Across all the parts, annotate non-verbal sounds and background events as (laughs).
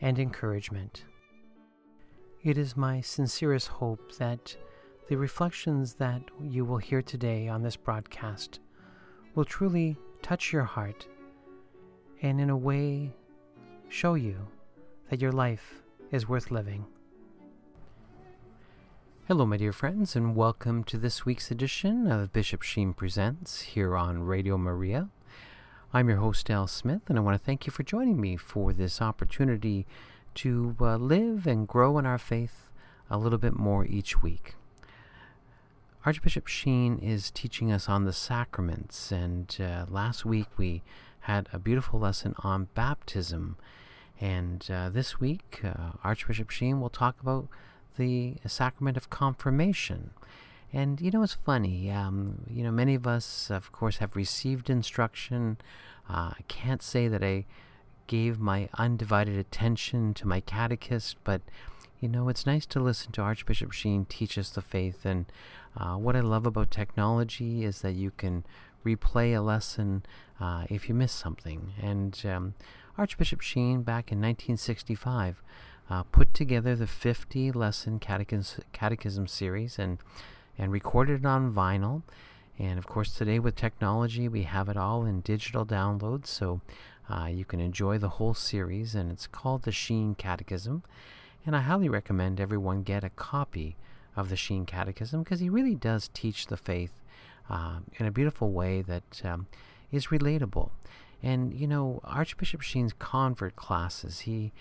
and encouragement. It is my sincerest hope that the reflections that you will hear today on this broadcast will truly touch your heart and, in a way, show you that your life is worth living. Hello, my dear friends, and welcome to this week's edition of Bishop Sheen Presents here on Radio Maria. I'm your host, Al Smith, and I want to thank you for joining me for this opportunity to uh, live and grow in our faith a little bit more each week. Archbishop Sheen is teaching us on the sacraments, and uh, last week we had a beautiful lesson on baptism. And uh, this week, uh, Archbishop Sheen will talk about the sacrament of confirmation. And you know, it's funny. Um, you know, many of us, of course, have received instruction. Uh, I can't say that I gave my undivided attention to my catechist, but you know, it's nice to listen to Archbishop Sheen teach us the faith. And uh, what I love about technology is that you can replay a lesson uh, if you miss something. And um, Archbishop Sheen, back in 1965, uh, put together the 50 lesson catechism, catechism series and and recorded it on vinyl. And of course, today with technology, we have it all in digital downloads, so uh, you can enjoy the whole series. And it's called the Sheen Catechism. And I highly recommend everyone get a copy of the Sheen Catechism because he really does teach the faith uh, in a beautiful way that um, is relatable. And you know, Archbishop Sheen's convert classes, he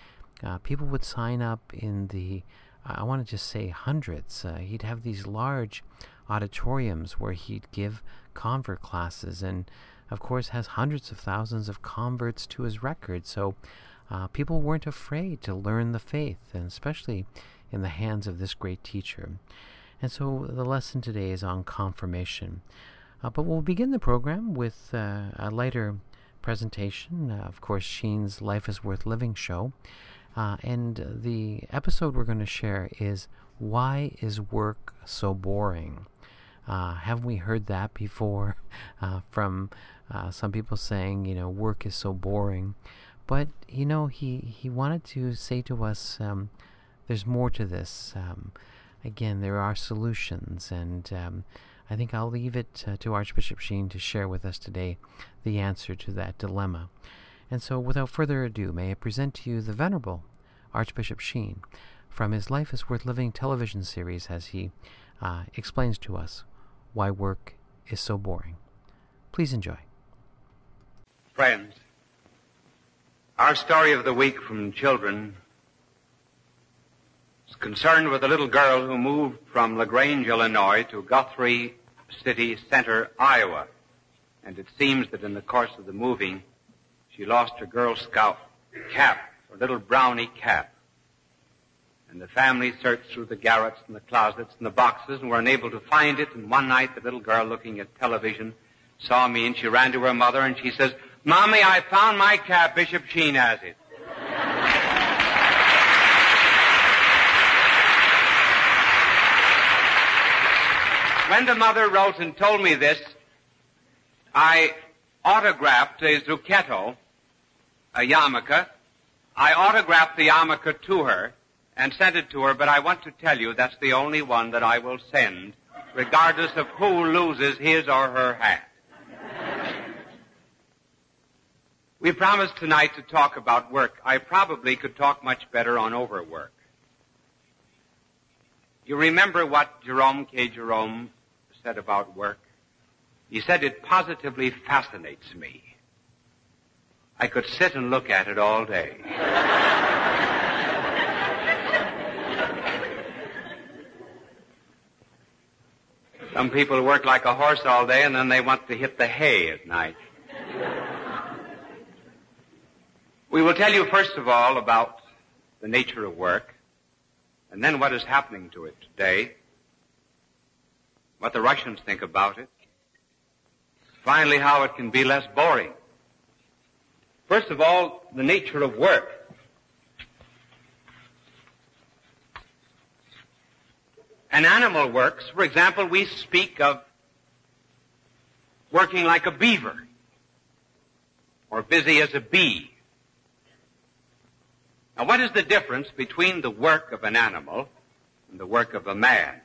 uh, people would sign up in the I want to just say hundreds. Uh, he'd have these large auditoriums where he'd give convert classes, and of course, has hundreds of thousands of converts to his record. So uh, people weren't afraid to learn the faith, and especially in the hands of this great teacher. And so the lesson today is on confirmation. Uh, but we'll begin the program with uh, a lighter presentation. Uh, of course, Sheen's Life is Worth Living show. Uh, and the episode we're going to share is Why is Work So Boring? Uh, haven't we heard that before (laughs) uh, from uh, some people saying, you know, work is so boring? But, you know, he, he wanted to say to us, um, there's more to this. Um, again, there are solutions, and um, I think I'll leave it uh, to Archbishop Sheen to share with us today the answer to that dilemma. And so, without further ado, may I present to you the Venerable Archbishop Sheen from his Life is Worth Living television series as he uh, explains to us why work is so boring. Please enjoy. Friends, our story of the week from children is concerned with a little girl who moved from LaGrange, Illinois to Guthrie City Center, Iowa. And it seems that in the course of the moving, she lost her Girl Scout cap, her little brownie cap. And the family searched through the garrets and the closets and the boxes and were unable to find it. And one night the little girl looking at television saw me and she ran to her mother and she says, Mommy, I found my cap. Bishop Sheen has it. when the mother wrote and told me this, I autographed a Zucchetto a yarmulke. I autographed the yarmulke to her and sent it to her, but I want to tell you that's the only one that I will send, regardless of who loses his or her hat. We promised tonight to talk about work. I probably could talk much better on overwork. You remember what Jerome K. Jerome said about work? He said it positively fascinates me. I could sit and look at it all day. Some people work like a horse all day and then they want to hit the hay at night. We will tell you first of all about the nature of work, and then what is happening to it today, what the Russians think about it, finally how it can be less boring. First of all, the nature of work. An animal works, for example, we speak of working like a beaver or busy as a bee. Now what is the difference between the work of an animal and the work of a man?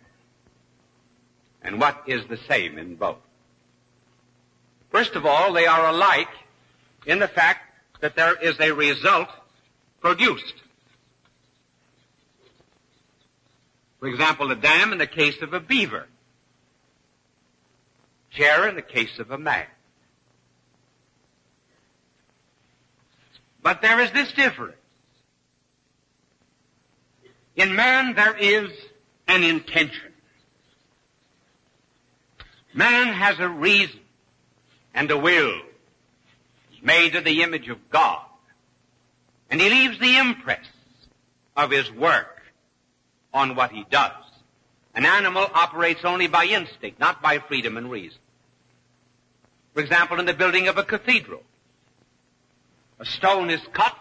And what is the same in both? First of all, they are alike in the fact that there is a result produced. For example, a dam in the case of a beaver. Chair in the case of a man. But there is this difference. In man there is an intention. Man has a reason and a will. Made to the image of God. And he leaves the impress of his work on what he does. An animal operates only by instinct, not by freedom and reason. For example, in the building of a cathedral, a stone is cut,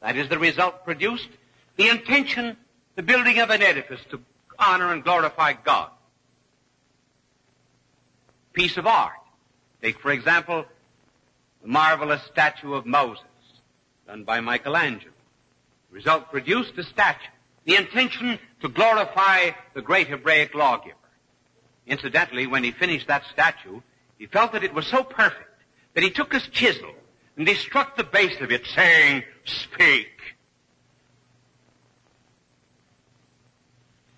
that is the result produced. The intention, the building of an edifice to honor and glorify God. Piece of art. Take, for example, the marvelous statue of Moses, done by Michelangelo. The result produced a statue. The intention to glorify the great Hebraic lawgiver. Incidentally, when he finished that statue, he felt that it was so perfect that he took his chisel and he struck the base of it, saying, Speak.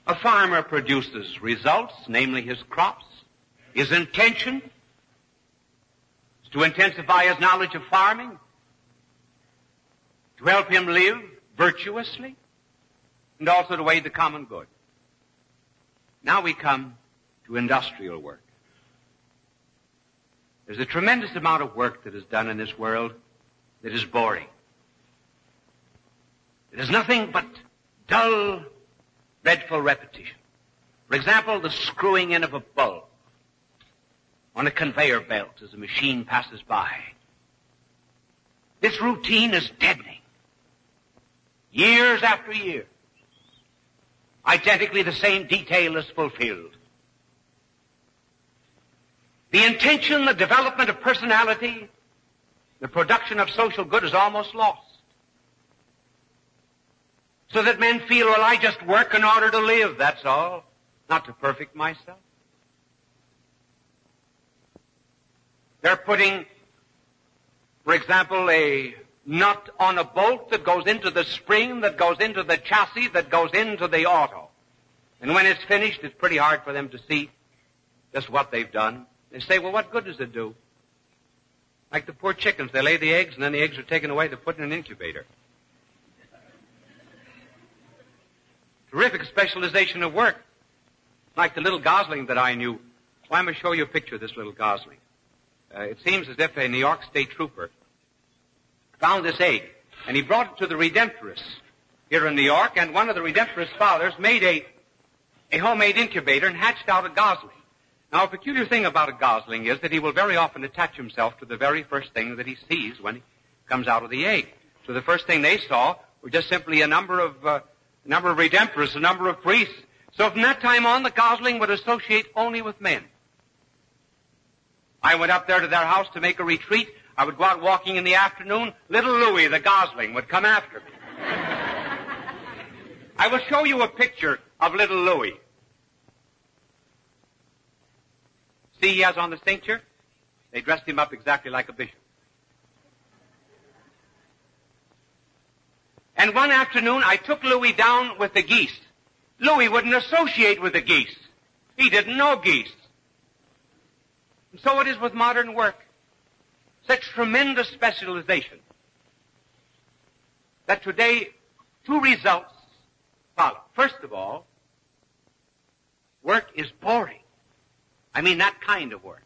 A farmer produces results, namely his crops. His intention to intensify his knowledge of farming, to help him live virtuously, and also to aid the common good. Now we come to industrial work. There's a tremendous amount of work that is done in this world that is boring. It is nothing but dull, dreadful repetition. For example, the screwing in of a bulb on a conveyor belt as a machine passes by. This routine is deadening. Years after years. Identically the same detail is fulfilled. The intention, the development of personality, the production of social good is almost lost. So that men feel, well, I just work in order to live, that's all. Not to perfect myself. They're putting, for example, a nut on a bolt that goes into the spring, that goes into the chassis, that goes into the auto. And when it's finished, it's pretty hard for them to see just what they've done. They say, well, what good does it do? Like the poor chickens, they lay the eggs and then the eggs are taken away to put in an incubator. Terrific specialization of work. Like the little gosling that I knew. Well, I'm going to show you a picture of this little gosling. Uh, it seems as if a New York State trooper found this egg and he brought it to the Redemptorists here in New York and one of the Redemptorist fathers made a, a homemade incubator and hatched out a gosling. Now, a peculiar thing about a gosling is that he will very often attach himself to the very first thing that he sees when he comes out of the egg. So the first thing they saw were just simply a number of uh, a number of redemptorists, a number of priests. So from that time on, the gosling would associate only with men. I went up there to their house to make a retreat. I would go out walking in the afternoon. Little Louis, the gosling, would come after me. (laughs) I will show you a picture of little Louis. See, he has on the cincture. They dressed him up exactly like a bishop. And one afternoon, I took Louis down with the geese. Louis wouldn't associate with the geese. He didn't know geese. And so it is with modern work. Such tremendous specialization that today two results follow. First of all, work is boring. I mean that kind of work.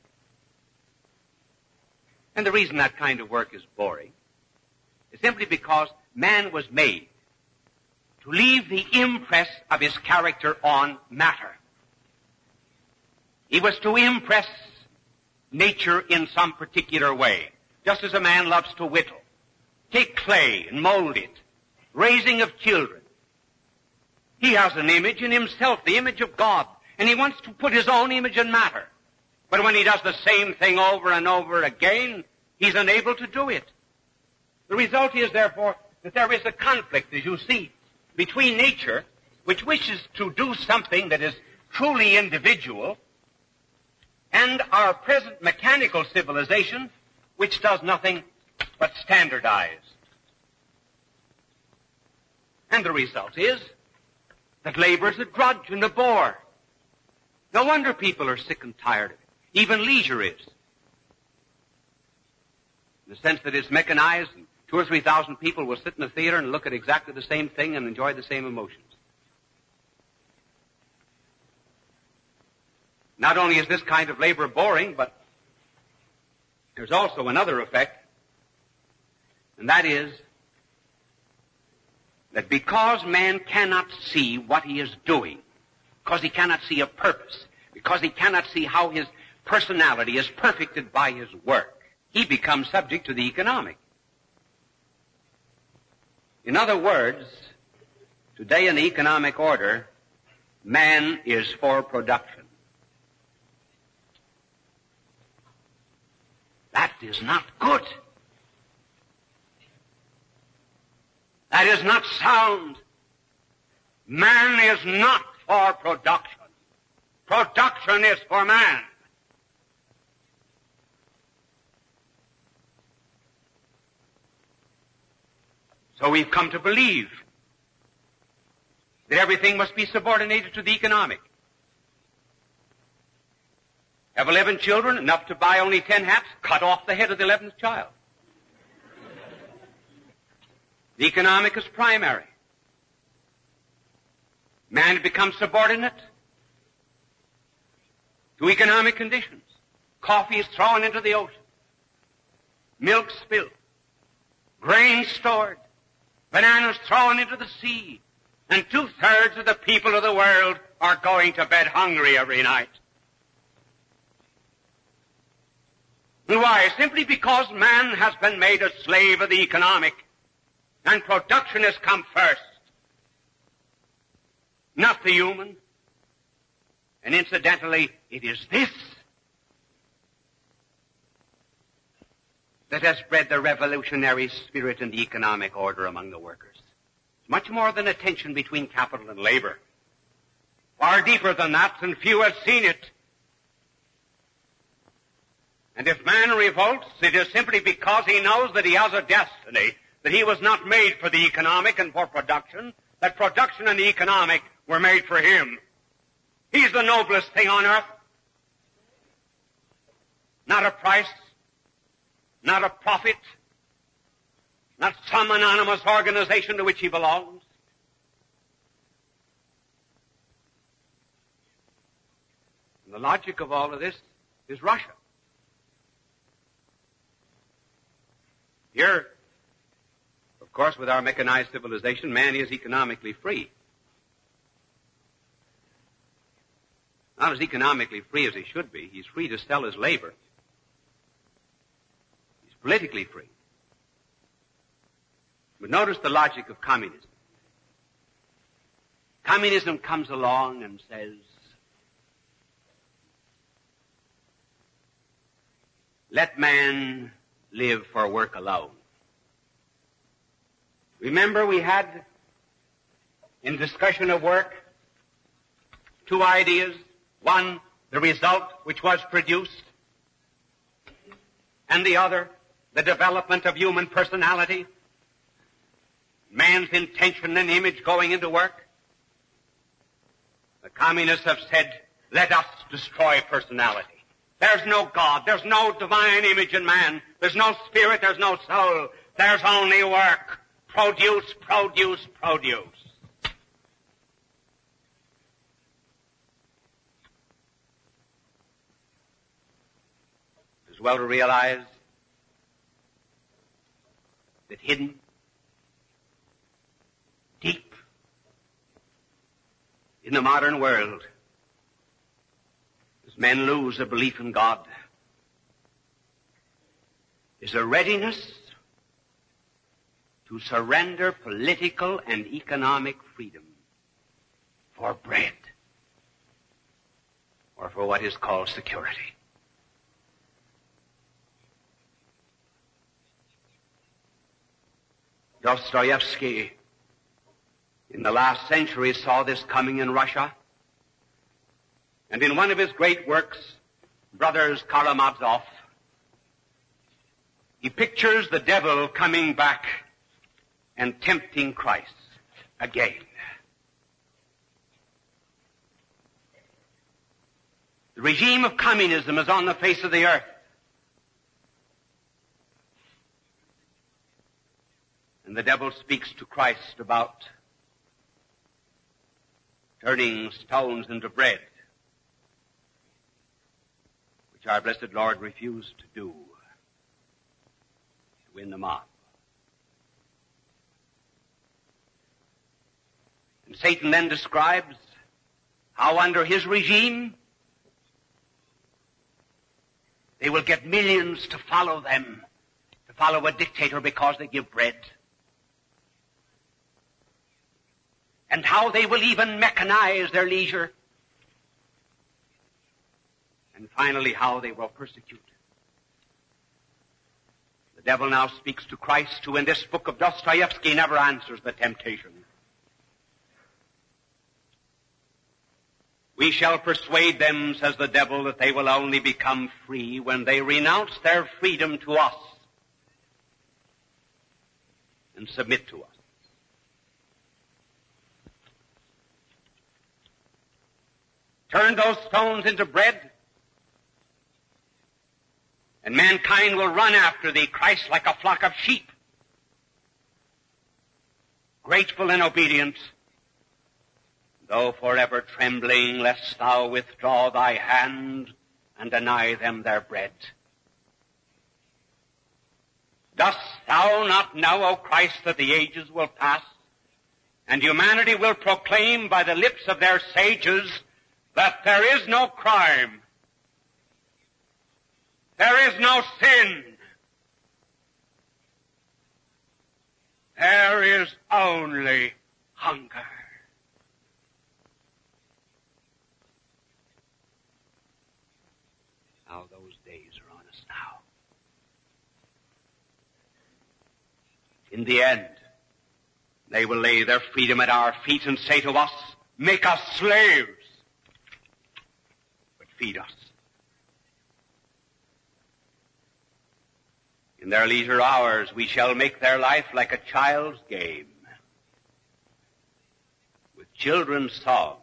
And the reason that kind of work is boring is simply because man was made to leave the impress of his character on matter. He was to impress nature in some particular way, just as a man loves to whittle. Take clay and mold it. Raising of children. He has an image in himself, the image of God, and he wants to put his own image in matter. But when he does the same thing over and over again, he's unable to do it. The result is, therefore, that there is a conflict, as you see, between nature, which wishes to do something that is truly individual, and our present mechanical civilization, which does nothing but standardize. And the result is that labor is a drudge and a bore. No wonder people are sick and tired of it. Even leisure is. In the sense that it's mechanized and two or three thousand people will sit in a theater and look at exactly the same thing and enjoy the same emotions. Not only is this kind of labor boring, but there's also another effect, and that is that because man cannot see what he is doing, because he cannot see a purpose, because he cannot see how his personality is perfected by his work, he becomes subject to the economic. In other words, today in the economic order, man is for production. That is not good. That is not sound. Man is not for production. Production is for man. So we've come to believe that everything must be subordinated to the economic. Have 11 children, enough to buy only 10 hats, cut off the head of the 11th child. The economic is primary. Man becomes subordinate to economic conditions. Coffee is thrown into the ocean. Milk spilled. Grain stored. Bananas thrown into the sea. And two thirds of the people of the world are going to bed hungry every night. And why? Simply because man has been made a slave of the economic and production has come first. Not the human. And incidentally, it is this that has bred the revolutionary spirit in the economic order among the workers. It's much more than a tension between capital and labor. Far deeper than that, and few have seen it. And if man revolts, it is simply because he knows that he has a destiny, that he was not made for the economic and for production, that production and the economic were made for him. He's the noblest thing on earth. Not a price, not a profit, not some anonymous organization to which he belongs. And the logic of all of this is Russia. Here, of course, with our mechanized civilization, man is economically free. Not as economically free as he should be. He's free to sell his labor. He's politically free. But notice the logic of communism. Communism comes along and says, let man live for work alone. Remember we had in discussion of work two ideas. One, the result which was produced, and the other, the development of human personality, man's intention and image going into work. The communists have said, let us destroy personality. There's no God. There's no divine image in man. There's no spirit. There's no soul. There's only work. Produce, produce, produce. It's well to realize that hidden, deep in the modern world, as men lose a belief in God, is a readiness to surrender political and economic freedom for bread or for what is called security. Dostoevsky in the last century saw this coming in Russia. And in one of his great works, Brothers Karamazov, he pictures the devil coming back and tempting Christ again. The regime of communism is on the face of the earth. And the devil speaks to Christ about turning stones into bread, which our blessed Lord refused to do win the mob. And Satan then describes how under his regime they will get millions to follow them, to follow a dictator because they give bread. and how they will even mechanize their leisure. And finally, how they will persecute. The devil now speaks to Christ, who in this book of Dostoevsky never answers the temptation. We shall persuade them, says the devil, that they will only become free when they renounce their freedom to us and submit to us. Turn those stones into bread, and mankind will run after thee, Christ, like a flock of sheep. Grateful in obedience, though forever trembling lest thou withdraw thy hand and deny them their bread. Dost thou not know, O Christ, that the ages will pass, and humanity will proclaim by the lips of their sages that there is no crime. There is no sin. There is only hunger. Now those days are on us now. In the end, they will lay their freedom at our feet and say to us, make us slaves but feed us. In their leisure hours, we shall make their life like a child's game, with children's songs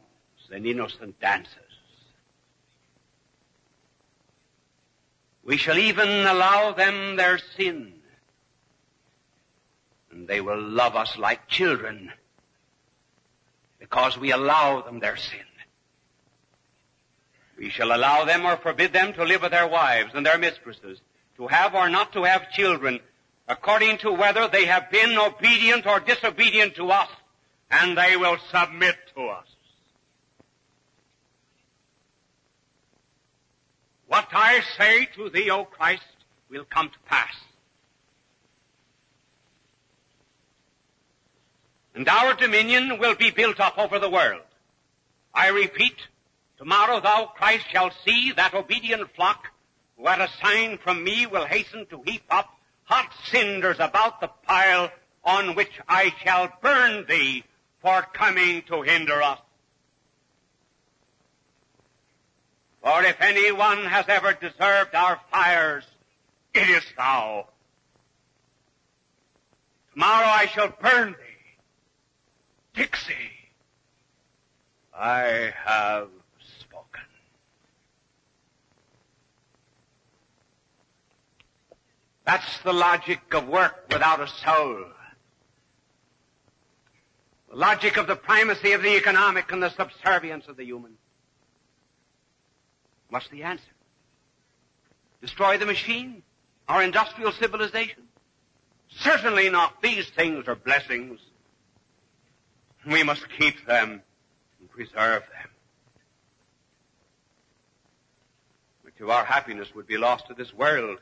and innocent dances. We shall even allow them their sin, and they will love us like children because we allow them their sin. We shall allow them or forbid them to live with their wives and their mistresses, to have or not to have children, according to whether they have been obedient or disobedient to us, and they will submit to us. What I say to thee, O Christ, will come to pass. And our dominion will be built up over the world. I repeat, Tomorrow thou, Christ, shalt see that obedient flock who at a sign from me will hasten to heap up hot cinders about the pile on which I shall burn thee for coming to hinder us. For if anyone has ever deserved our fires, it is thou. Tomorrow I shall burn thee. Dixi, I have That's the logic of work without a soul. The logic of the primacy of the economic and the subservience of the human. What's the answer? Destroy the machine? Our industrial civilization? Certainly not. These things are blessings. We must keep them and preserve them. But of our happiness would be lost to this world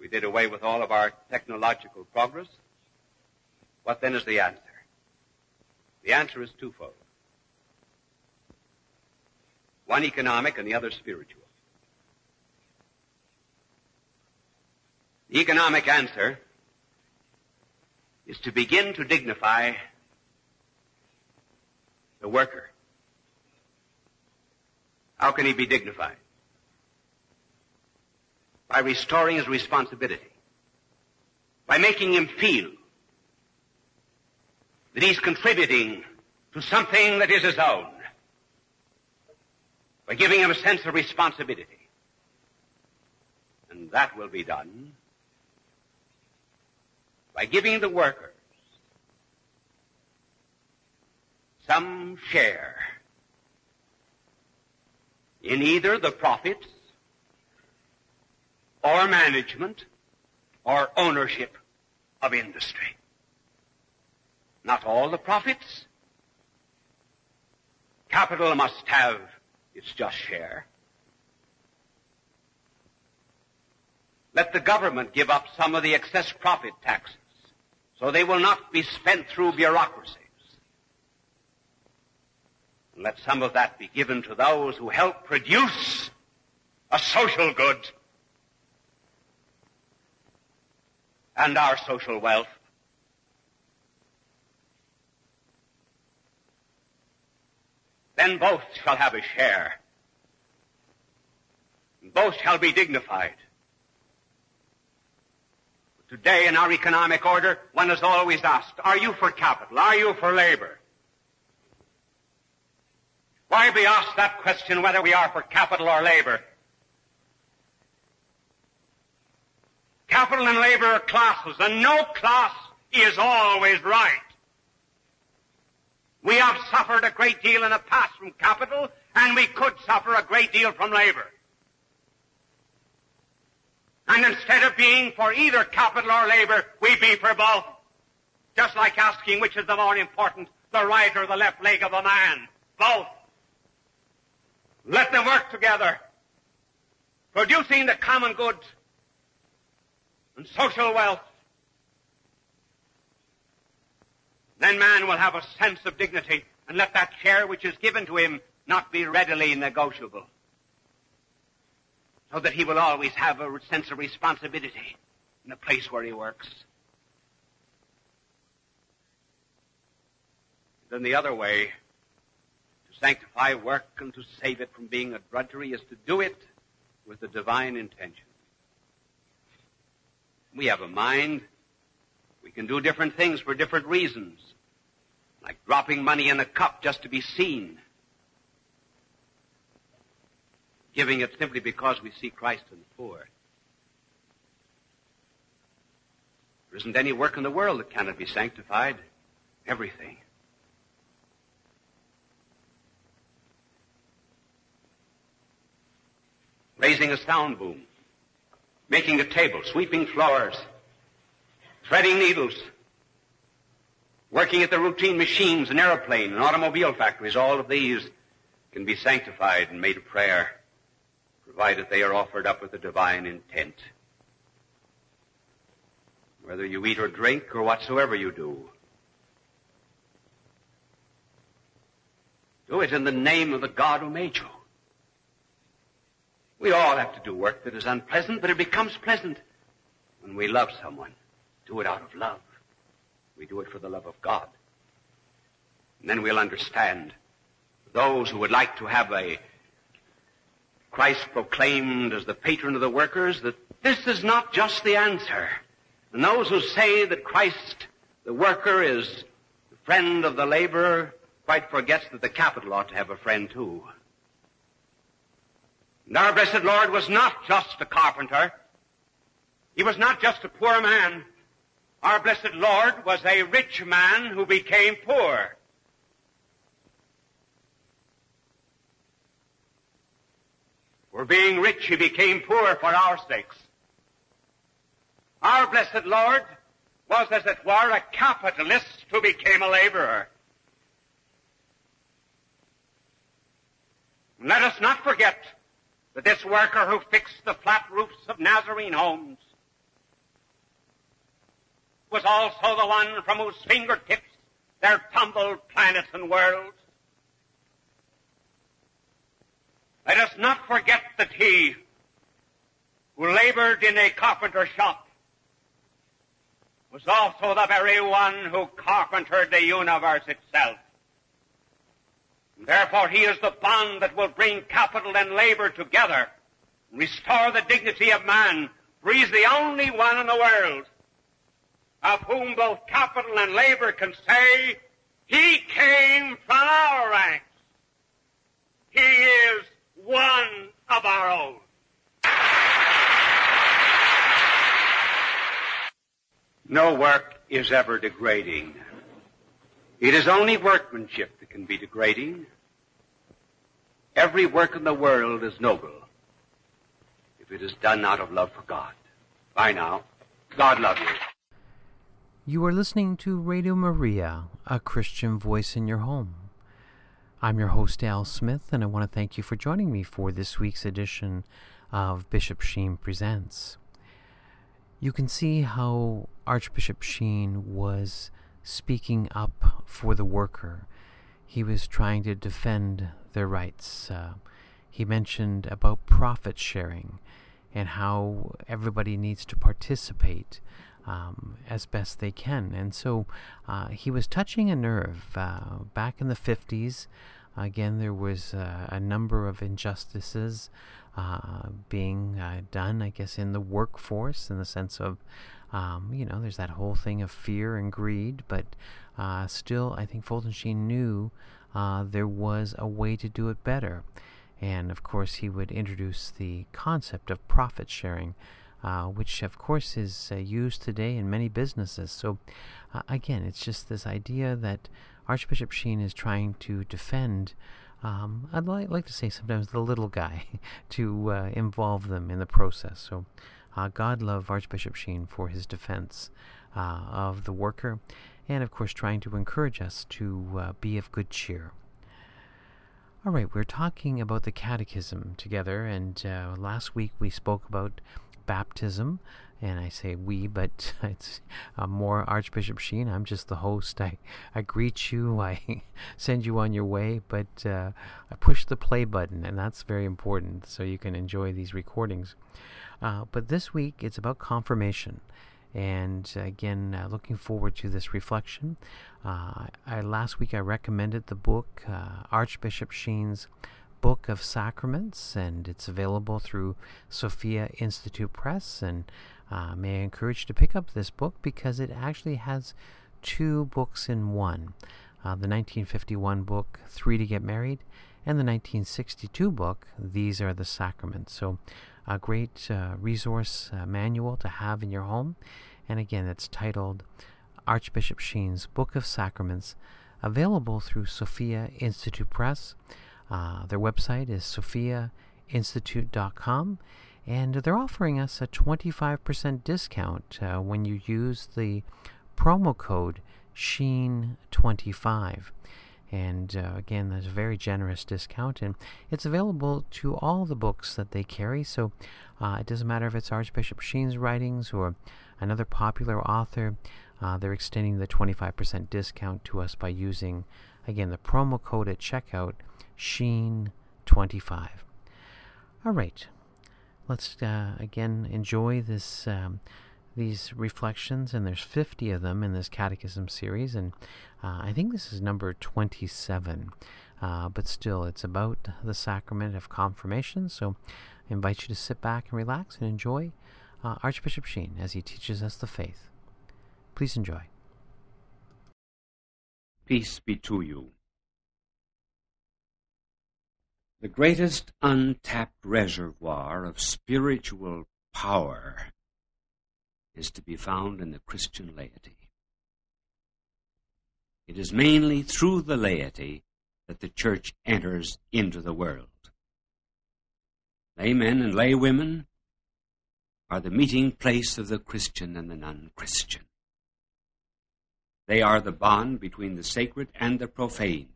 we did away with all of our technological progress. What then is the answer? The answer is twofold. One economic and the other spiritual. The economic answer is to begin to dignify the worker. How can he be dignified? By restoring his responsibility. By making him feel that he's contributing to something that is his own. By giving him a sense of responsibility. And that will be done by giving the workers some share in either the profits or management or ownership of industry. Not all the profits. Capital must have its just share. Let the government give up some of the excess profit taxes so they will not be spent through bureaucracies. And Let some of that be given to those who help produce a social good and our social wealth. Then both shall have a share. Both shall be dignified. Today in our economic order, one is always asked, are you for capital? Are you for labor? Why be asked that question whether we are for capital or labor? Capital and labor are classes, and no class is always right. We have suffered a great deal in the past from capital, and we could suffer a great deal from labor. And instead of being for either capital or labor, we be for both. Just like asking which is the more important, the right or the left leg of a man. Both. Let them work together, producing the common good and social wealth. Then man will have a sense of dignity and let that share which is given to him not be readily negotiable so that he will always have a sense of responsibility in the place where he works. Then the other way to sanctify work and to save it from being a drudgery is to do it with the divine intention. We have a mind. We can do different things for different reasons, like dropping money in a cup just to be seen giving it simply because we see Christ in the poor. There isn't any work in the world that cannot be sanctified. Everything. Raising a sound boom, making a table, sweeping floors, threading needles, working at the routine machines, an aeroplane, and automobile factories, all of these can be sanctified and made a prayer provided they are offered up with a divine intent. Whether you eat or drink or whatsoever you do, do it in the name of the God who made you. We all have to do work that is unpleasant, but it becomes pleasant when we love someone. Do it out of love. We do it for the love of God. And then we'll understand those who would like to have a Christ proclaimed as the patron of the workers that this is not just the answer. And those who say that Christ, the worker, is the friend of the laborer, quite forgets that the capital ought to have a friend too. And our blessed Lord was not just a carpenter. He was not just a poor man. Our blessed Lord was a rich man who became poor. For being rich, he became poor for our sakes. Our blessed Lord was, as it were, a capitalist who became a laborer. Let us not forget that this worker who fixed the flat roofs of Nazarene homes was also the one from whose fingertips there tumbled planets and worlds. Let us not forget that he who labored in a carpenter shop was also the very one who carpentered the universe itself. Therefore, he is the bond that will bring capital and labor together, restore the dignity of man, for he is the only one in the world of whom both capital and labor can say, he came from our ranks. He is one of our own. No work is ever degrading. It is only workmanship that can be degrading. Every work in the world is noble if it is done out of love for God. Bye now. God love you. You are listening to Radio Maria, a Christian voice in your home. I'm your host, Al Smith, and I want to thank you for joining me for this week's edition of Bishop Sheen Presents. You can see how Archbishop Sheen was speaking up for the worker. He was trying to defend their rights. Uh, he mentioned about profit sharing and how everybody needs to participate um, as best they can. And so uh, he was touching a nerve. Uh, back in the 50s, again, there was uh, a number of injustices uh, being uh, done, I guess, in the workforce in the sense of, um, you know, there's that whole thing of fear and greed, but uh, still, I think Fulton Sheen knew there was a way to do it better. And of course, he would introduce the concept of profit sharing uh, which of course is uh, used today in many businesses. So, uh, again, it's just this idea that Archbishop Sheen is trying to defend. Um, I'd li- like to say sometimes the little guy (laughs) to uh, involve them in the process. So, uh, God love Archbishop Sheen for his defense of the worker, and of course, trying to encourage us to be of good cheer. All right, we're talking about the catechism together, and uh, last week we spoke about baptism. And I say we, but (laughs) it's uh, more Archbishop Sheen. I'm just the host. I, I greet you, I (laughs) send you on your way, but uh, I push the play button, and that's very important so you can enjoy these recordings. Uh, but this week it's about confirmation. And again, uh, looking forward to this reflection. Uh, I, last week I recommended the book uh, Archbishop Sheen's Book of Sacraments, and it's available through Sophia Institute Press. And uh, may I encourage you to pick up this book because it actually has two books in one uh, the 1951 book, Three to Get Married, and the 1962 book, These Are the Sacraments. So, a great uh, resource uh, manual to have in your home. And again, it's titled Archbishop Sheen's Book of Sacraments, available through Sophia Institute Press. Uh, their website is sophiainstitute.com, and they're offering us a 25% discount uh, when you use the promo code SHEEN25. And uh, again, there's a very generous discount, and it's available to all the books that they carry. So uh, it doesn't matter if it's Archbishop Sheen's writings or another popular author, uh, they're extending the 25% discount to us by using, again, the promo code at checkout Sheen 25. All right, let's uh, again enjoy this um, these reflections, and there's 50 of them in this catechism series, and uh, I think this is number 27. Uh, but still, it's about the sacrament of confirmation. So, I invite you to sit back and relax and enjoy uh, Archbishop Sheen as he teaches us the faith. Please enjoy. Peace be to you. The greatest untapped reservoir of spiritual power is to be found in the Christian laity. It is mainly through the laity that the church enters into the world. Laymen and laywomen are the meeting place of the Christian and the non Christian. They are the bond between the sacred and the profane,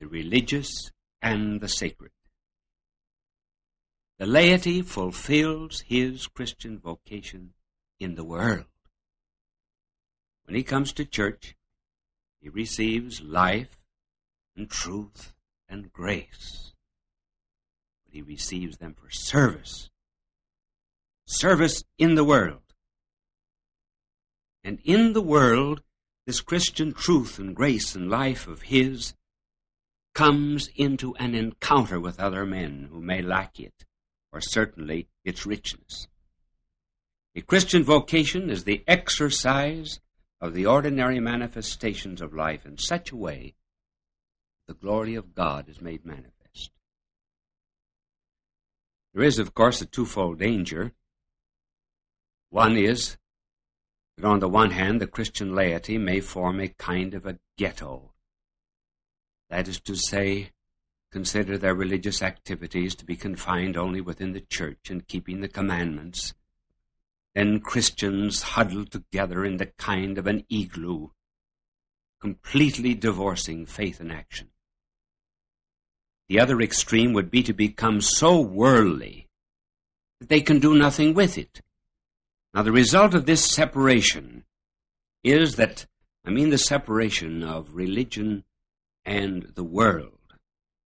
the religious and the sacred. The laity fulfills his Christian vocation in the world. When he comes to church, he receives life and truth and grace. But he receives them for service. Service in the world. And in the world, this Christian truth and grace and life of his comes into an encounter with other men who may lack it, or certainly its richness. A Christian vocation is the exercise of the ordinary manifestations of life in such a way that the glory of God is made manifest. There is, of course, a twofold danger. One is that on the one hand, the Christian laity may form a kind of a ghetto that is to say, consider their religious activities to be confined only within the church and keeping the commandments. Then Christians huddle together in the kind of an igloo, completely divorcing faith and action. The other extreme would be to become so worldly that they can do nothing with it. Now, the result of this separation is that, I mean, the separation of religion and the world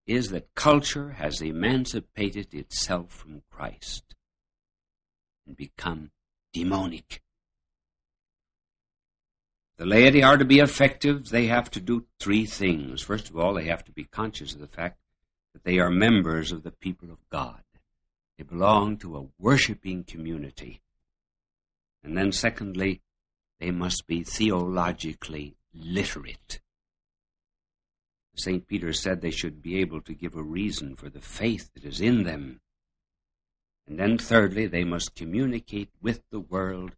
is that culture has emancipated itself from Christ and become demonic. The laity are to be effective, they have to do three things. First of all, they have to be conscious of the fact that they are members of the people of God. They belong to a worshiping community. And then secondly, they must be theologically literate. St. Peter said they should be able to give a reason for the faith that is in them. And then, thirdly, they must communicate with the world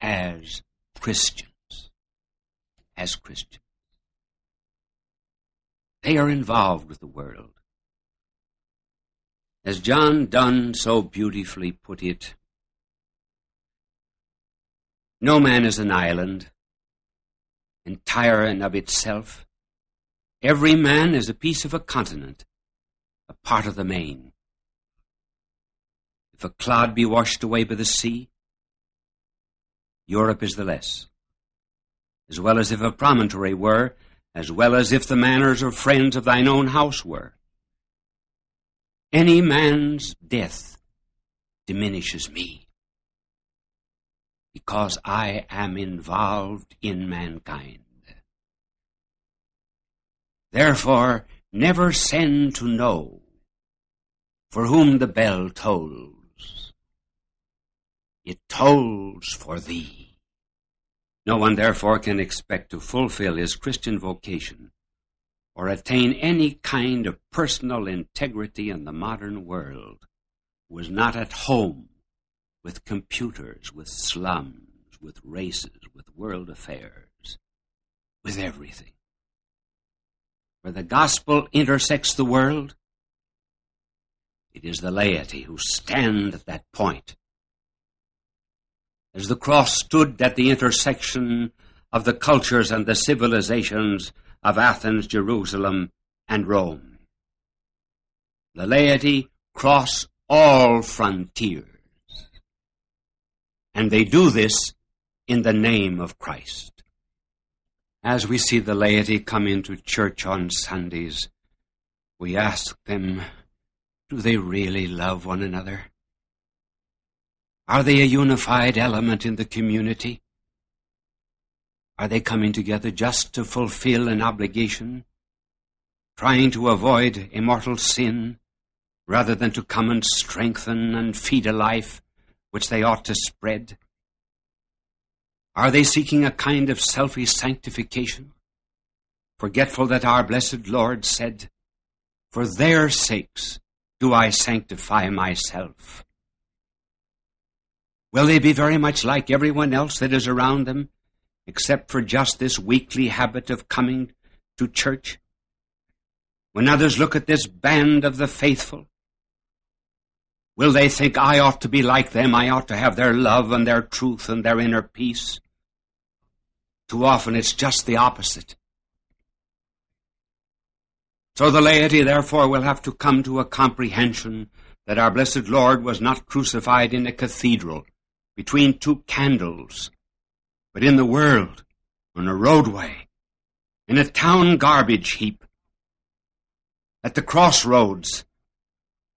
as Christians. As Christians. They are involved with the world. As John Donne so beautifully put it, no man is an island, entire and of itself. Every man is a piece of a continent, a part of the main. If a cloud be washed away by the sea, Europe is the less. As well as if a promontory were, as well as if the manners or friends of thine own house were. Any man's death diminishes me, because I am involved in mankind. Therefore, never send to know for whom the bell tolls. It tolls for thee. No one therefore can expect to fulfill his Christian vocation or attain any kind of personal integrity in the modern world who is not at home with computers, with slums, with races, with world affairs, with everything where the gospel intersects the world, it is the laity who stand at that point. As the cross stood at the intersection of the cultures and the civilizations of Athens, Jerusalem, and Rome. The laity cross all frontiers. And they do this in the name of Christ. As we see the laity come into church on Sundays, we ask them, do they really love one another? Are they a unified element in the community? Are they coming together just to fulfill an obligation, trying to avoid immortal sin, rather than to come and strengthen and feed a life which they ought to spread? Are they seeking a kind of selfish sanctification, forgetful that our blessed Lord said, For their sakes do I sanctify myself? Will they be very much like everyone else that is around them, except for just this weekly habit of coming to church? When others look at this band of the faithful, Will they think I ought to be like them? I ought to have their love and their truth and their inner peace? Too often it's just the opposite. So the laity therefore will have to come to a comprehension that our blessed Lord was not crucified in a cathedral between two candles, but in the world, on a roadway, in a town garbage heap, at the crossroads,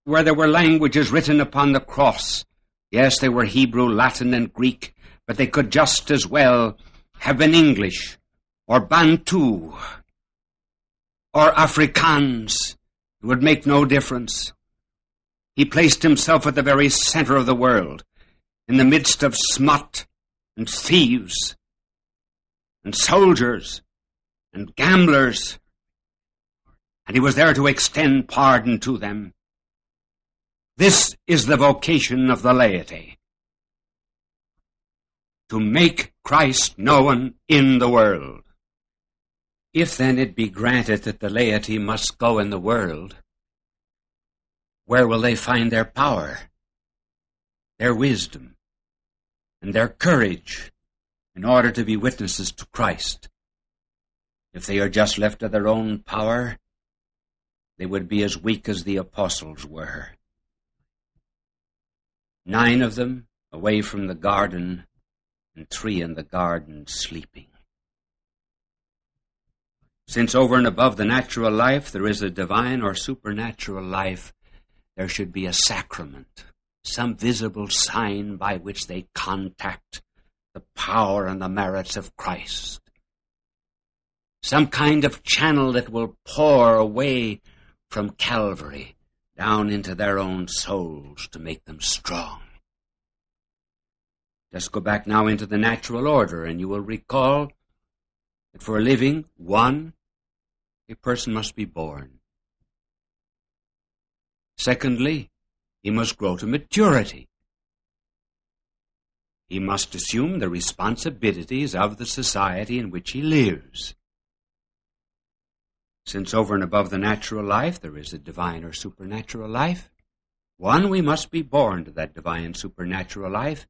where there were languages written upon the cross. Yes, they were Hebrew, Latin, and Greek, but they could just as well have been English, or Bantu, or Afrikaans. It would make no difference. He placed himself at the very center of the world, in the midst of smut and thieves and soldiers and gamblers, and he was there to extend pardon to them. This is the vocation of the laity. To make Christ known in the world. If then it be granted that the laity must go in the world, where will they find their power, their wisdom, and their courage in order to be witnesses to Christ? If they are just left to their own power, they would be as weak as the apostles were. Nine of them away from the garden, and three in the garden sleeping. Since over and above the natural life there is a divine or supernatural life, there should be a sacrament, some visible sign by which they contact the power and the merits of Christ. Some kind of channel that will pour away from Calvary down into their own souls to make them strong. Just go back now into the natural order, and you will recall that for a living, one, a person must be born. Secondly, he must grow to maturity. He must assume the responsibilities of the society in which he lives. Since over and above the natural life there is a divine or supernatural life, one, we must be born to that divine supernatural life,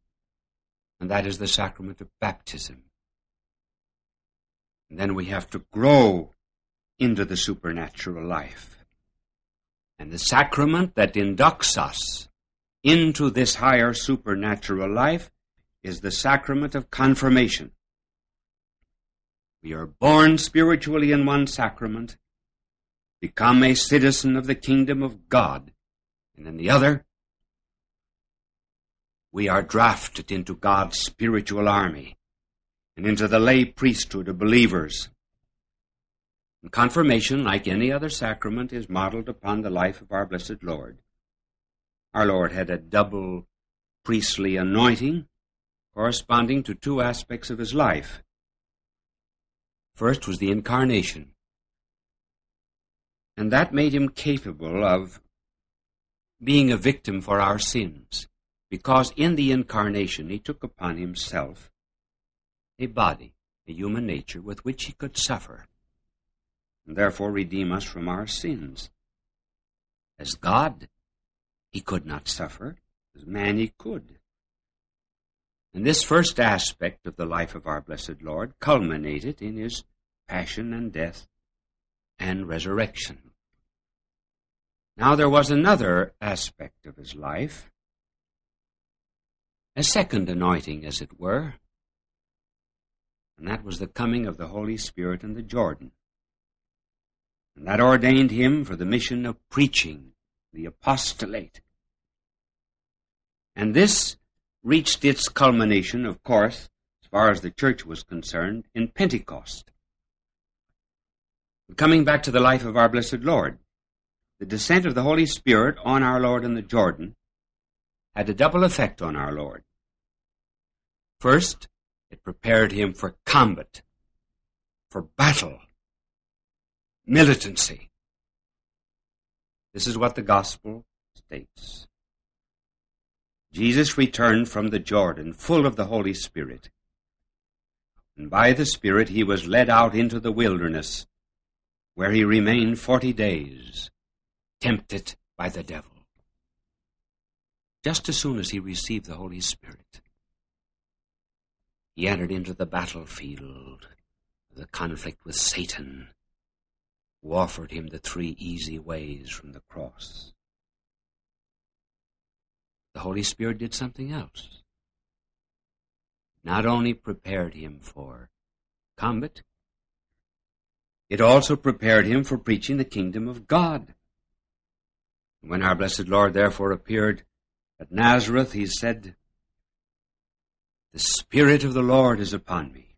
and that is the sacrament of baptism. And then we have to grow into the supernatural life. And the sacrament that inducts us into this higher supernatural life is the sacrament of confirmation. We are born spiritually in one sacrament, become a citizen of the kingdom of God, and in the other, we are drafted into God's spiritual army and into the lay priesthood of believers. And confirmation, like any other sacrament, is modeled upon the life of our blessed Lord. Our Lord had a double priestly anointing corresponding to two aspects of his life. First was the incarnation, and that made him capable of being a victim for our sins, because in the incarnation he took upon himself a body, a human nature with which he could suffer, and therefore redeem us from our sins. As God, he could not suffer, as man he could. And this first aspect of the life of our blessed Lord culminated in his passion and death and resurrection. Now there was another aspect of his life, a second anointing, as it were, and that was the coming of the Holy Spirit in the Jordan. And that ordained him for the mission of preaching, the apostolate. And this reached its culmination, of course, as far as the church was concerned, in Pentecost. Coming back to the life of our blessed Lord, the descent of the Holy Spirit on our Lord in the Jordan had a double effect on our Lord. First, it prepared him for combat, for battle, militancy. This is what the gospel states. Jesus returned from the Jordan full of the Holy Spirit. And by the Spirit he was led out into the wilderness where he remained forty days, tempted by the devil. Just as soon as he received the Holy Spirit, he entered into the battlefield the conflict with Satan, who offered him the three easy ways from the cross. The Holy Spirit did something else. Not only prepared him for combat, it also prepared him for preaching the kingdom of God. When our blessed Lord therefore appeared at Nazareth, he said, The Spirit of the Lord is upon me.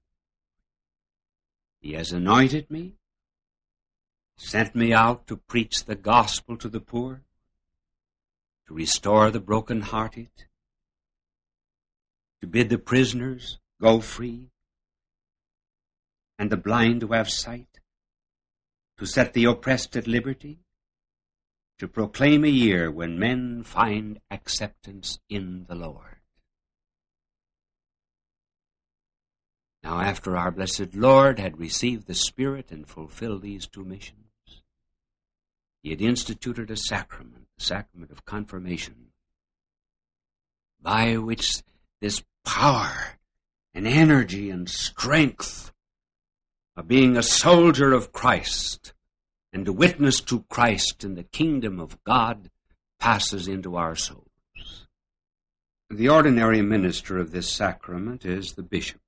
He has anointed me sent me out to preach the gospel to the poor, to restore the broken-hearted, to bid the prisoners go free, and the blind to have sight, to set the oppressed at liberty, to proclaim a year when men find acceptance in the Lord. Now, after our blessed Lord had received the Spirit and fulfilled these two missions, he had instituted a sacrament, the sacrament of confirmation, by which this power and energy and strength of being a soldier of Christ and a witness to Christ in the kingdom of God passes into our souls. The ordinary minister of this sacrament is the bishop.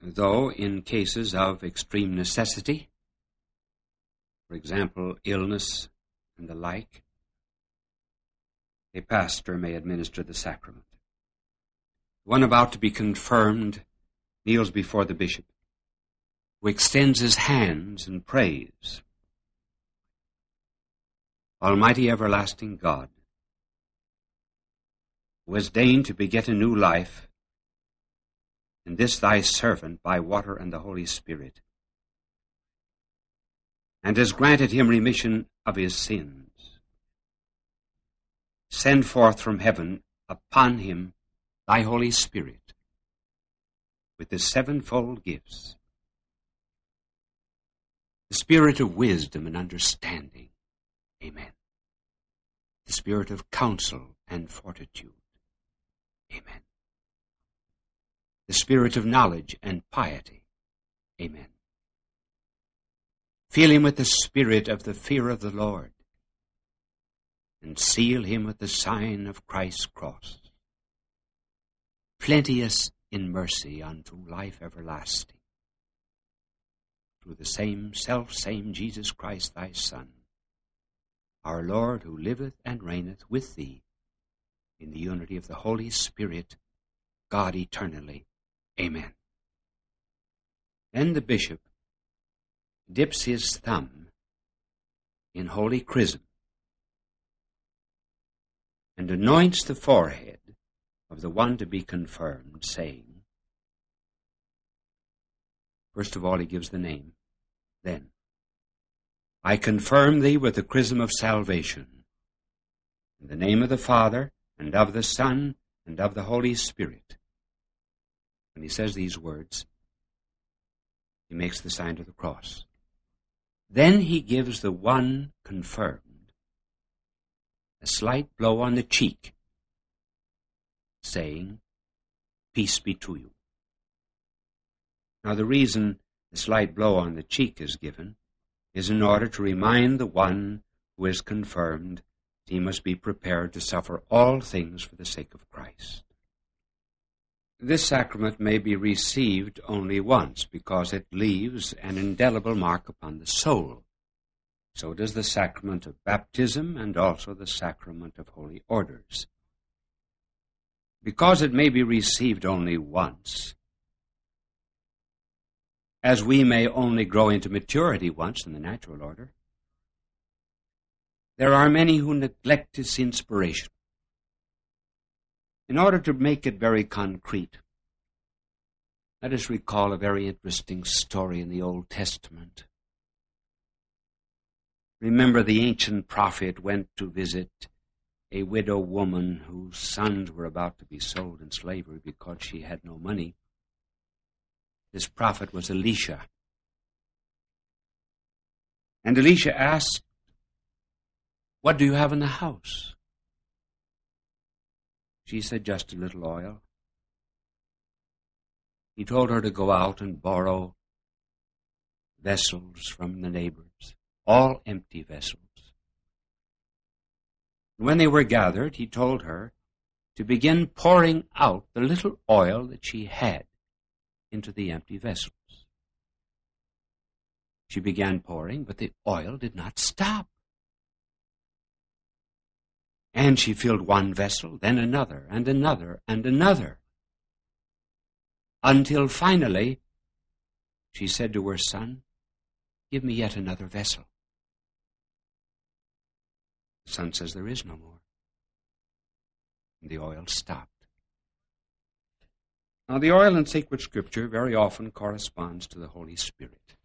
Though in cases of extreme necessity, for example, illness and the like, a pastor may administer the sacrament. One about to be confirmed kneels before the bishop, who extends his hands and prays. Almighty everlasting God, who has deigned to beget a new life, and this thy servant by water and the Holy Spirit, and has granted him remission of his sins. Send forth from heaven upon him thy Holy Spirit with the sevenfold gifts the spirit of wisdom and understanding. Amen. The spirit of counsel and fortitude. Amen. The spirit of knowledge and piety. Amen. Fill him with the spirit of the fear of the Lord, and seal him with the sign of Christ's cross. Plenteous in mercy unto life everlasting. Through the same self same Jesus Christ thy Son, our Lord who liveth and reigneth with thee in the unity of the Holy Spirit, God eternally. Amen. Then the bishop dips his thumb in holy chrism and anoints the forehead of the one to be confirmed, saying, First of all, he gives the name. Then, I confirm thee with the chrism of salvation. In the name of the Father, and of the Son, and of the Holy Spirit. When he says these words, he makes the sign of the cross. Then he gives the one confirmed a slight blow on the cheek, saying, Peace be to you. Now, the reason the slight blow on the cheek is given is in order to remind the one who is confirmed that he must be prepared to suffer all things for the sake of Christ. This sacrament may be received only once because it leaves an indelible mark upon the soul. So does the sacrament of baptism and also the sacrament of holy orders. Because it may be received only once, as we may only grow into maturity once in the natural order, there are many who neglect this inspiration. In order to make it very concrete, let us recall a very interesting story in the Old Testament. Remember, the ancient prophet went to visit a widow woman whose sons were about to be sold in slavery because she had no money. This prophet was Elisha. And Elisha asked, What do you have in the house? She said, Just a little oil. He told her to go out and borrow vessels from the neighbors, all empty vessels. When they were gathered, he told her to begin pouring out the little oil that she had into the empty vessels. She began pouring, but the oil did not stop. And she filled one vessel, then another, and another, and another. Until finally, she said to her son, Give me yet another vessel. The son says, There is no more. And the oil stopped. Now, the oil in sacred scripture very often corresponds to the Holy Spirit.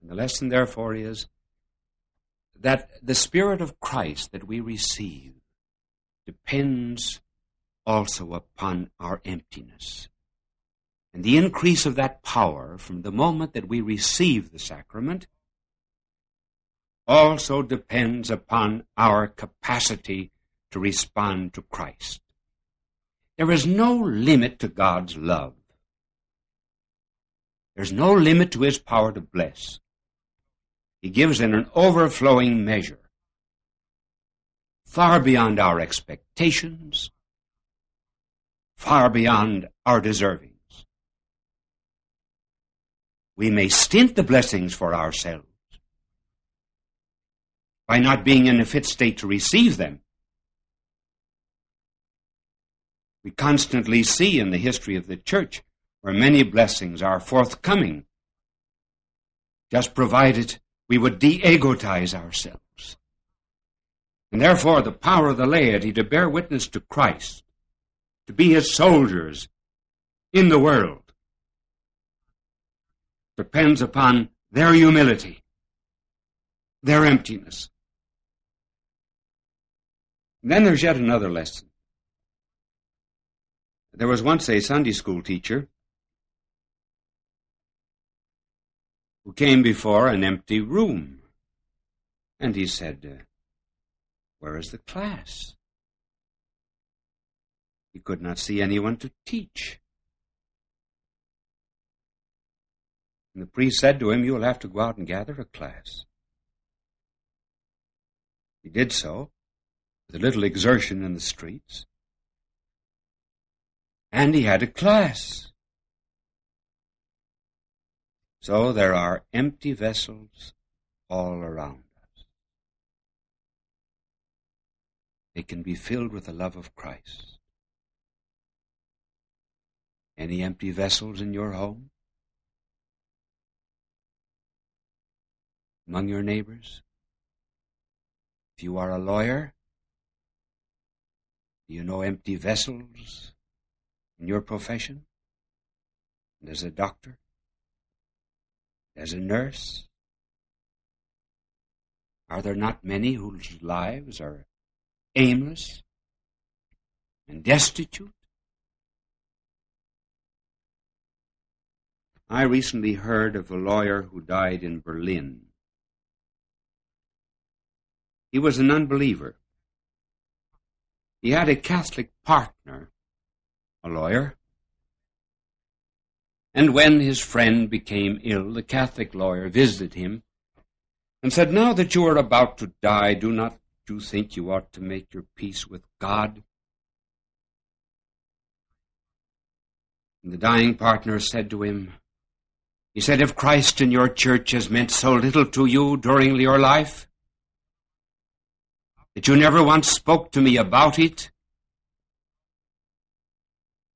And the lesson, therefore, is that the Spirit of Christ that we receive depends also upon our emptiness. And the increase of that power from the moment that we receive the sacrament also depends upon our capacity to respond to Christ. There is no limit to God's love. There's no limit to His power to bless. He gives in an overflowing measure, far beyond our expectations, far beyond our deservings. We may stint the blessings for ourselves by not being in a fit state to receive them. We constantly see in the history of the church where many blessings are forthcoming, just provided we would de-egotize ourselves. And therefore the power of the laity to bear witness to Christ, to be his soldiers in the world, depends upon their humility, their emptiness. And then there's yet another lesson. There was once a Sunday school teacher who came before an empty room. And he said, uh, Where is the class? He could not see anyone to teach. And the priest said to him, You will have to go out and gather a class. He did so, a little exertion in the streets. And he had a class. So there are empty vessels all around us. They can be filled with the love of Christ. Any empty vessels in your home? Among your neighbors? If you are a lawyer, do you know empty vessels in your profession? As a doctor? as a nurse? Are there not many whose lives are aimless and destitute? I recently heard of a lawyer who died in Berlin. He was an unbeliever. He had a Catholic partner, a lawyer, and when his friend became ill, the Catholic lawyer visited him and said, Now that you are about to die, do not you think you ought to make your peace with God? And the dying partner said to him, He said, If Christ in your church has meant so little to you during your life, that you never once spoke to me about it,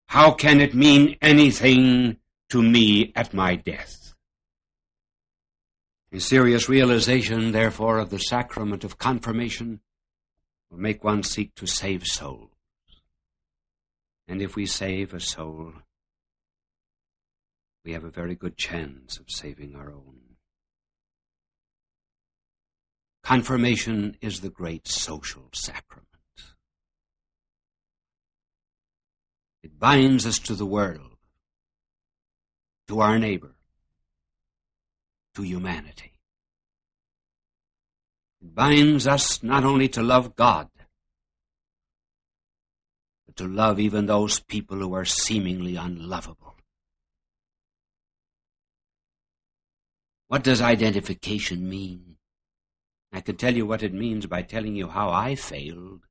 how can it mean anything to me at my death. A serious realization, therefore, of the sacrament of confirmation will make one seek to save souls. And if we save a soul, we have a very good chance of saving our own. Confirmation is the great social sacrament. It binds us to the world to our neighbor, to humanity. It binds us not only to love God, but to love even those people who are seemingly unlovable. What does identification mean? I can tell you what it means by telling you how I failed.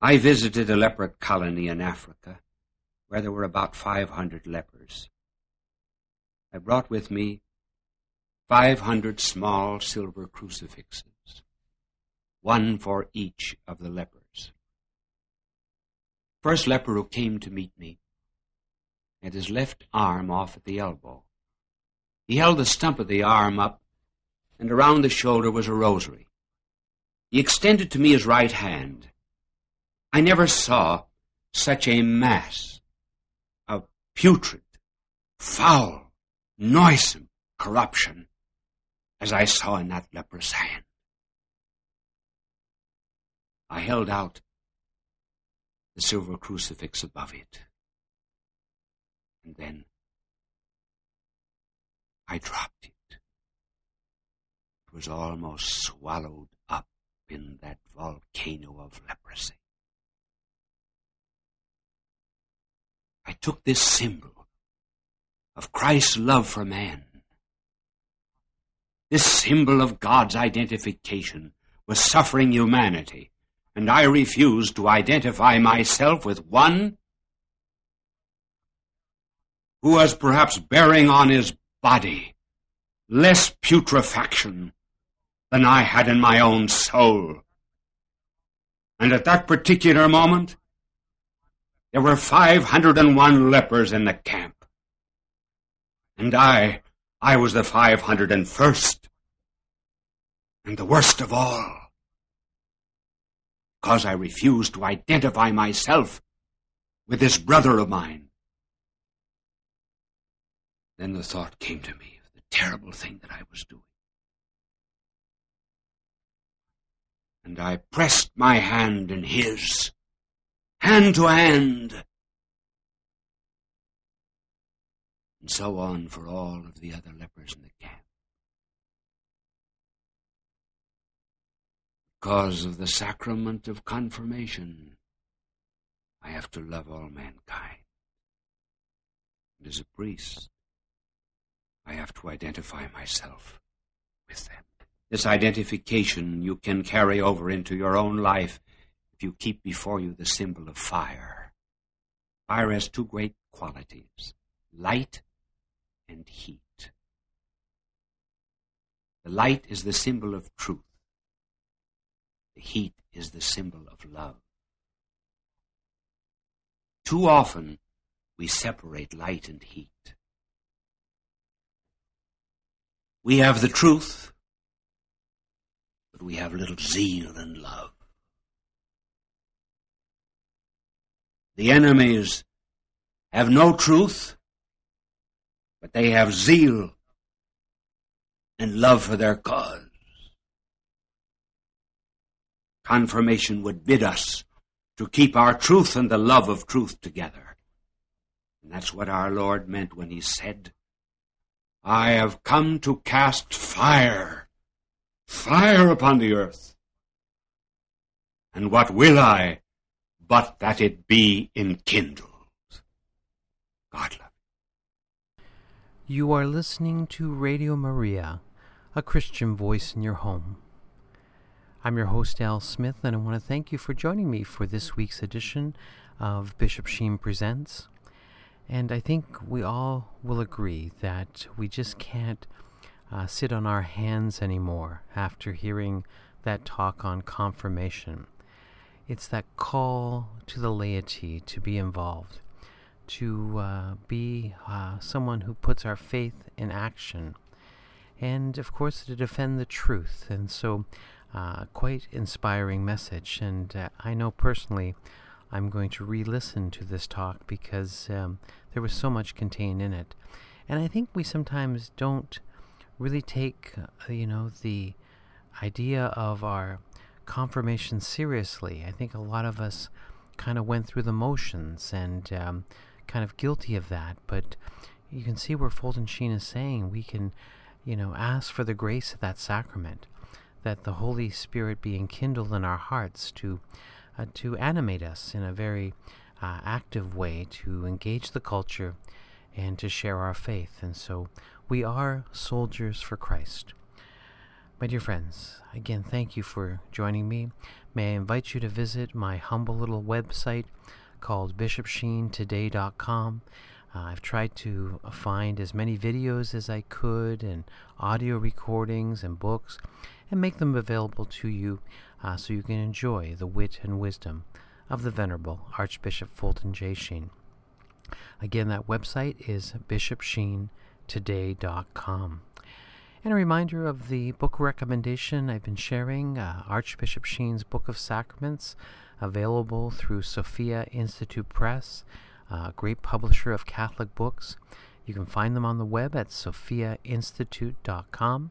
I visited a leper colony in Africa where there were about 500 lepers. I brought with me 500 small silver crucifixes, one for each of the lepers. First leper who came to meet me had his left arm off at the elbow. He held the stump of the arm up, and around the shoulder was a rosary. He extended to me his right hand. I never saw such a mass of putrid, foul, noisome corruption as I saw in that leper's hand. I held out the silver crucifix above it. And then I dropped it. It was almost swallowed up in that volcano of leprosy. I took this symbol of Christ's love for man, this symbol of God's identification with suffering humanity, and I refused to identify myself with one who was perhaps bearing on his body less putrefaction than I had in my own soul. And at that particular moment, there were 501 lepers in the camp. And I, I was the 501st. And the worst of all. Because I refused to identify myself with this brother of mine. Then the thought came to me of the terrible thing that I was doing. And I pressed my hand in his, hand to hand. And so on for all of the other lepers in the camp. Because of the sacrament of confirmation, I have to love all mankind. And as a priest, I have to identify myself with them. This identification you can carry over into your own life if you keep before you the symbol of fire. Fire has two great qualities light and heat. The light is the symbol of truth, the heat is the symbol of love. Too often we separate light and heat. We have the truth, but we have little zeal and love. The enemies have no truth, but they have zeal and love for their cause. Confirmation would bid us to keep our truth and the love of truth together. And that's what our Lord meant when he said, I have come to cast fire, fire upon the earth. And what will I but that it be enkindled? God love. You are listening to Radio Maria, a Christian voice in your home. I'm your host, Al Smith, and I want to thank you for joining me for this week's edition of Bishop Sheen Presents. And I think we all will agree that we just can't uh, sit on our hands anymore after hearing that talk on confirmation. It's that call to the laity to be involved, to uh, be uh, someone who puts our faith in action, and of course to defend the truth. And so, uh, quite inspiring message. And uh, I know personally I'm going to re listen to this talk because um, there was so much contained in it. And I think we sometimes don't really take, uh, you know, the idea of our confirmation seriously. I think a lot of us kind of went through the motions and um, kind of guilty of that. But you can see where Fulton Sheen is saying we can, you know, ask for the grace of that sacrament, that the Holy Spirit be enkindled in our hearts to uh, to animate us in a very uh, active way to engage the culture and to share our faith. And so we are soldiers for Christ. My dear friends, again, thank you for joining me. May I invite you to visit my humble little website called bishopsheentoday.com. Uh, I've tried to find as many videos as I could and audio recordings and books and make them available to you uh, so you can enjoy the wit and wisdom of the Venerable Archbishop Fulton J. Sheen. Again, that website is bishopsheentoday.com. And a reminder of the book recommendation I've been sharing uh, Archbishop Sheen's Book of Sacraments, available through Sophia Institute Press, a great publisher of Catholic books. You can find them on the web at sophiainstitute.com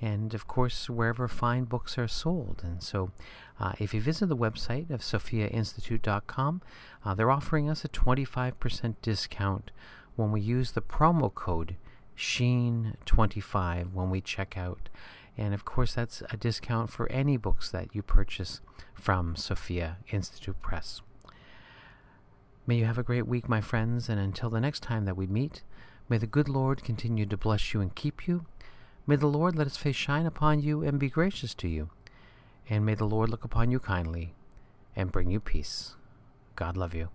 and of course wherever fine books are sold. And so, uh, if you visit the website of sophiainstitute.com, uh, they're offering us a 25% discount when we use the promo code Sheen25 when we check out. And of course, that's a discount for any books that you purchase from Sophia Institute Press. May you have a great week, my friends, and until the next time that we meet, may the good Lord continue to bless you and keep you. May the Lord let his face shine upon you and be gracious to you. And may the Lord look upon you kindly and bring you peace. God love you.